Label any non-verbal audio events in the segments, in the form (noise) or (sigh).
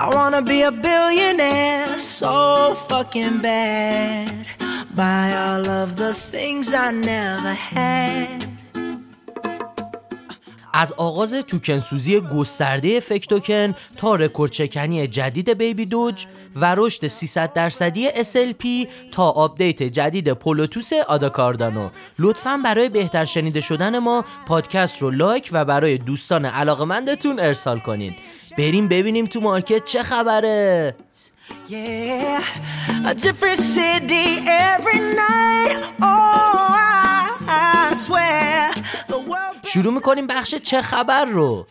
I wanna be a billionaire so fucking bad. Buy all of the things I never had. از آغاز توکن سوزی گسترده FEG Token تا رکورد شکنی جدید Baby Doge و رشد 300 درصدی SLP تا آپدیت جدید Plutus آدا کاردانو لطفا برای بهتر شنیده شدن ما پادکست رو لایک و برای دوستان علاقمندتون ارسال کنین بریم ببینیم تو مارکت چه خبره. شروع می‌کنیم بخش چه خبر رو.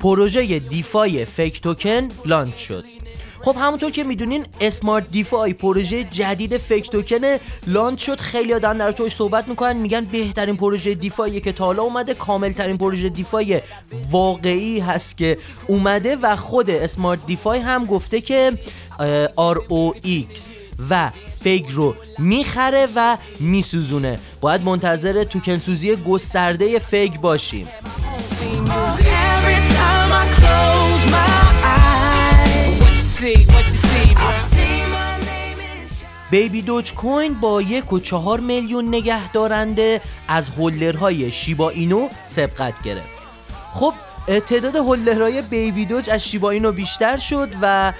پروژه دیفای فیک توکن لانچ شد. خب همونطور که می‌دونین SmartDeFi پروژه جدید FEG Token launch شد. خیلی دارن در توش صحبت می‌کنن. میگن بهترین پروژه DeFi ای که تا حالا اومده کامل ترین پروژه DeFi واقعی هست که اومده و خود SmartDeFi هم گفته که ROX و FEG رو می‌خره و میسوزونه. باید منتظر توکن سوزی گسترده FEG باشیم. بیبی دوج کوین با یک و چهار میلیون نگه دارنده از هولدرهای شیبا اینو سبقت گرفت. خب تعداد هولدرهای بیبی دوج از شیبا اینو بیشتر شد و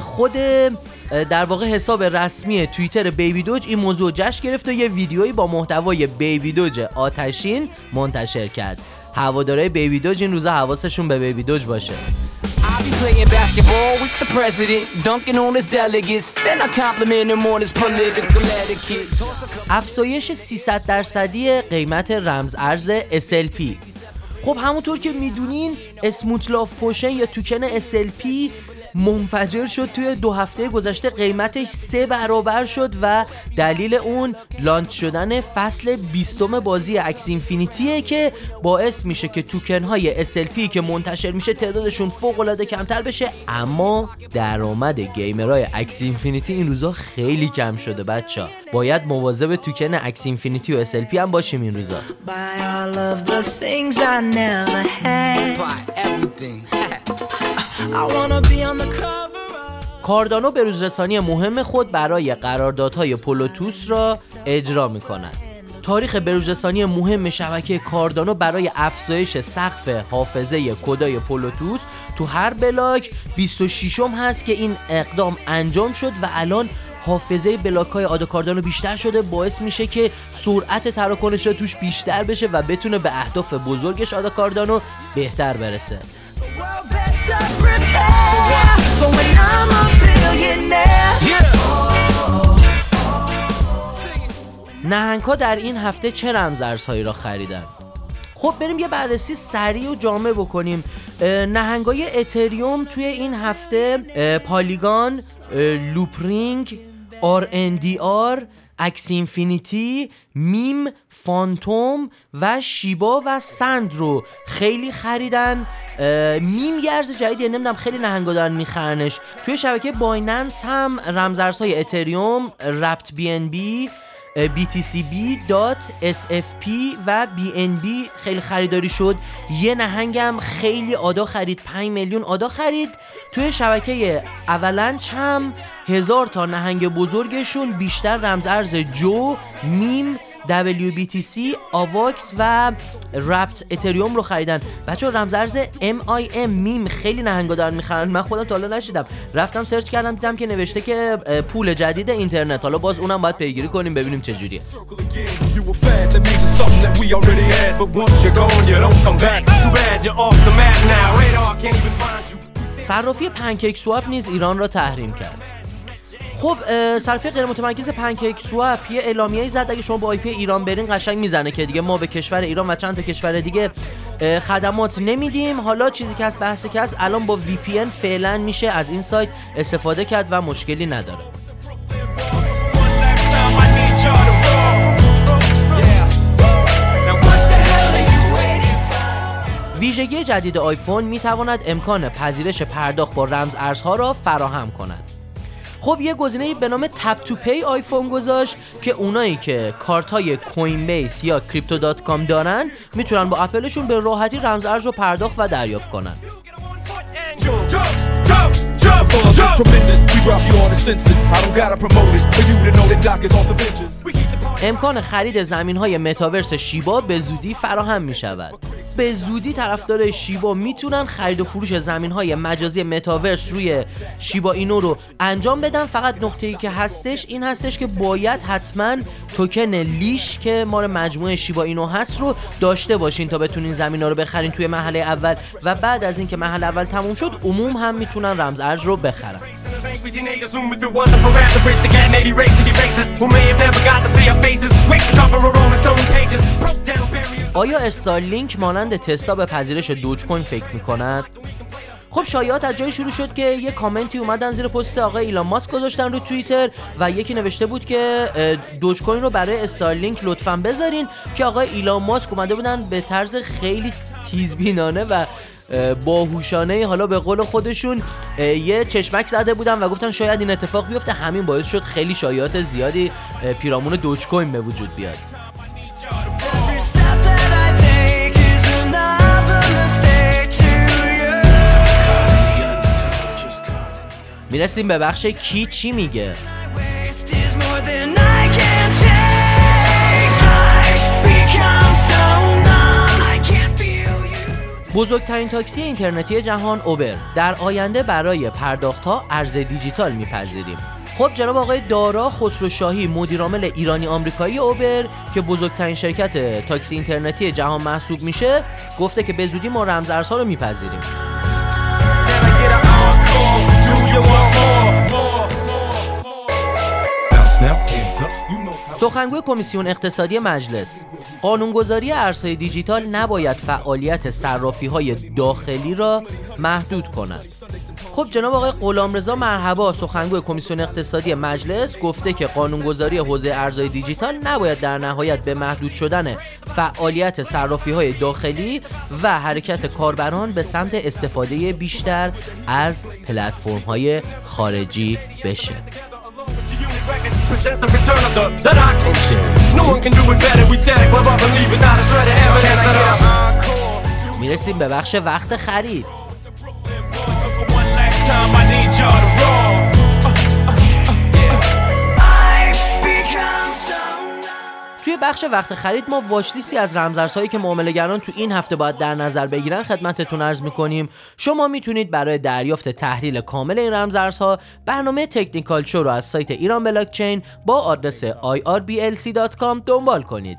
خود در واقع حساب رسمی توییتر بیبی دوج این موضوع جشن گرفت و یه ویدیویی با محتوای بیبی دوج آتشین منتشر کرد. هوادارهای بیبی دوج این روزا حواسشون به بیبی دوج باشه. I be playing basketball with the president, dunking on his delegates. Then I compliment him on his political etiquette. افزایش 300 درصدی قیمت رمز ارز SLP خب همونطور که می‌دونین Smooth Love Potion یا توکن SLP منفجر شد توی دو هفته گذشته قیمتش سه برابر شد و دلیل اون launch شدن فصل بیستم بازی Axie Infinity ه که باعث میشه که توکن های SLP که منتشر میشه تعدادشون فوق العاده کمتر بشه اما درآمد گیمرهای Axie Infinity این روزا خیلی کم شده بچه باید مواظب توکن Axie Infinity و SLP هم باشیم این روزا Buy all of the things I never had. buy everything. (laughs) کاردانو به روزرسانی مهم خود برای قراردادهای Plutus را اجرا می کند. تاریخ بروزرسانی مهم شبکه کاردانو برای افزایش سقف حافظه کدای Plutus تو هر بلاک 26 م هست که این اقدام انجام شد و الان حافظه بلاک های آدا کاردانو بیشتر شده باعث میشه که سرعت تراکنش توش بیشتر بشه و بتونه به اهداف بزرگش آدا کاردانو بهتر برسه نهنگ ها در این هفته چه رمزارزهایی را خریدن؟ خب بریم یه بررسی سریع و جامع بکنیم. نهنگ های اتریوم توی این هفته Polygon Loopring آر Axie Infinity MIM Fantom و شیبا و SAND رو خیلی خریدن. MIM یه ارز جدیدیه نمی‌دونم خیلی نهنگا دارن میخرنش. توی شبکه بایننس هم رمزارزهای اتریوم Wrapped BNB BTCB.SFP و BNB خیلی خریداری شد. یه نهنگم خیلی آدا خرید. 5 میلیون آدا خرید. توی شبکه Avalanche هم هزار تا نهنگ بزرگشون. بیشتر رمز ارز JOE MIM WBTC AVAX و Wrapped اتریوم رو خریدن. بچه رمز ارز MIM میم خیلی نهنگا دارن می‌خرن. من خودم تا حالا نشیدم. رفتم سرچ کردم دیدم که نوشته که پول جدید اینترنت. حالا باز اونم باید پیگیری کنیم ببینیم چه جوریه. صرافی PancakeSwap نیز ایران را تحریم کرد. خب صرافی غیر متمرکز PancakeSwap یه اعلامیه زد اگه شما با IP ایران برین قشنگ می‌زنه که دیگه ما به کشور ایران و چند تا کشور دیگه خدمات نمیدیم حالا چیزی که هست بحثی که هست الان با VPN فعلا میشه از این سایت استفاده کرد و مشکلی نداره? ویژگی جدید آیفون می تواند امکان پذیرش پرداخت با رمز ارزها را فراهم کند. خب یه گزینه به نام Tap to Pay آیفون گذاشت که اونایی که کارت های Coinbase یا Crypto.com دارن می‌تونن با اپلشون به راحتی رمز ارز رو پرداخت و دریافت کنن. امکان خرید زمین های متاورس شیبا به زودی فراهم می شود به زودی طرفدار شیبا می‌تونن خرید و فروش زمین های مجازی متاورس روی شیبا اینو رو انجام بدن. فقط نقطه ای که هستش این هستش که باید حتما توکن لیش که مال مجموعه شیبا اینو هست رو داشته باشین تا بتونین زمین ها رو بخرین توی محله اول. و بعد از اینکه محل اول تموم شد عموم هم می‌تونن رمز ارز رو بخرن. Of angry teenagers whom if it wasn't for rap, the bridge the cat maybe raised to be racist. Who may have never got to see our faces. Quick to cover our Rolling Stone pages. Broke down barriers. آیا استارلینک مانند تسلا به پذیرش دوج کوین فکر می‌کند؟ خب شایعات از جایی شروع شد که یه کامنتی اومدن زیر پست آقای ایلان ماسک گذاشتن رو توییتر و یکی نوشته بود که دوج کوین رو برای استارلینک لطفا بذارین که آقای ایلان ماسک اومده بودن به طرز خیلی تیزبینانه و باهوشانه حالا به قول خودشون یه چشمک زده بودن و گفتن شاید این اتفاق بیفته همین باعث شد خیلی شایعات زیادی پیرامون دوج کوین به وجود بیاد. می‌رسیم به بخش کی چی میگه بزرگترین تاکسی اینترنتی جهان اوبر. در آینده برای پرداخت ها ارز دیجیتال میپذیریم. خب جناب آقای دارا خسرو شاهی مدیرعامل ایرانی آمریکایی اوبر که بزرگترین شرکت تاکسی اینترنتی جهان محسوب میشه گفته که به زودی ما رمز ارزها رو میپذیریم. سخنگوی کمیسیون اقتصادی مجلس قانونگذاری ارزهای دیجیتال نباید فعالیت صرافی های داخلی را محدود کند. خب جناب آقای غلامرضا مرحبا. سخنگوی کمیسیون اقتصادی مجلس گفته که قانونگذاری حوزه ارزهای دیجیتال نباید در نهایت به محدود شدن فعالیت صرافی های داخلی و حرکت کاربران به سمت استفاده بیشتر از پلتفرم های خارجی بشه. می‌رسیم به بخش وقت خرید. بخش وقت خرید ما واچلیستی از رمزارزهایی که معاملهگران تو این هفته باید در نظر بگیرن خدمتتون عرض می‌کنیم. شما می‌تونید برای دریافت تحلیل کامل این رمزارزها برنامه تکنیکال شو رو از سایت ایران بلاکچین با آدرس irblc.com دنبال کنید.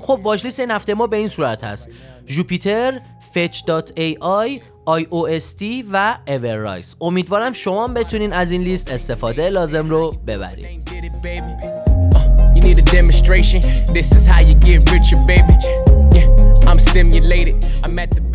خب واچلیست این هفته ما به این صورت هست. جوپیتر fetch.ai IOST و Everrise امیدوارم شما بتونین از این لیست استفاده لازم رو ببرید. Need a demonstration. This is how you get richer, baby. Yeah, I'm stimulated. I'm at the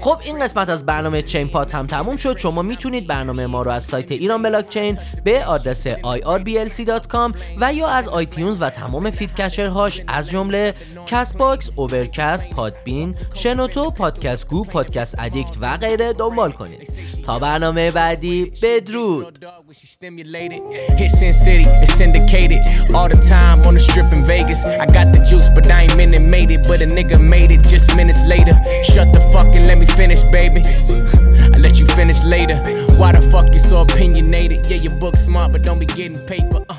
خب این قسمت از برنامه چین پاد هم تموم شد. شما می‌تونید برنامه ما رو از سایت ایران بلاکچین به آدرس irblc.com و یا از iTunes و تمام feed catcher هاش از جمله Castbox، Overcast، Podbean، شنوتو، Podcast Go، Podcast Addict و غیره دنبال کنید. تا برنامه بعدی بدرود. Shut finish, baby. I let you finish later. Why the fuck you so opinionated? Yeah, your book smart, but don't be getting paper. Uh,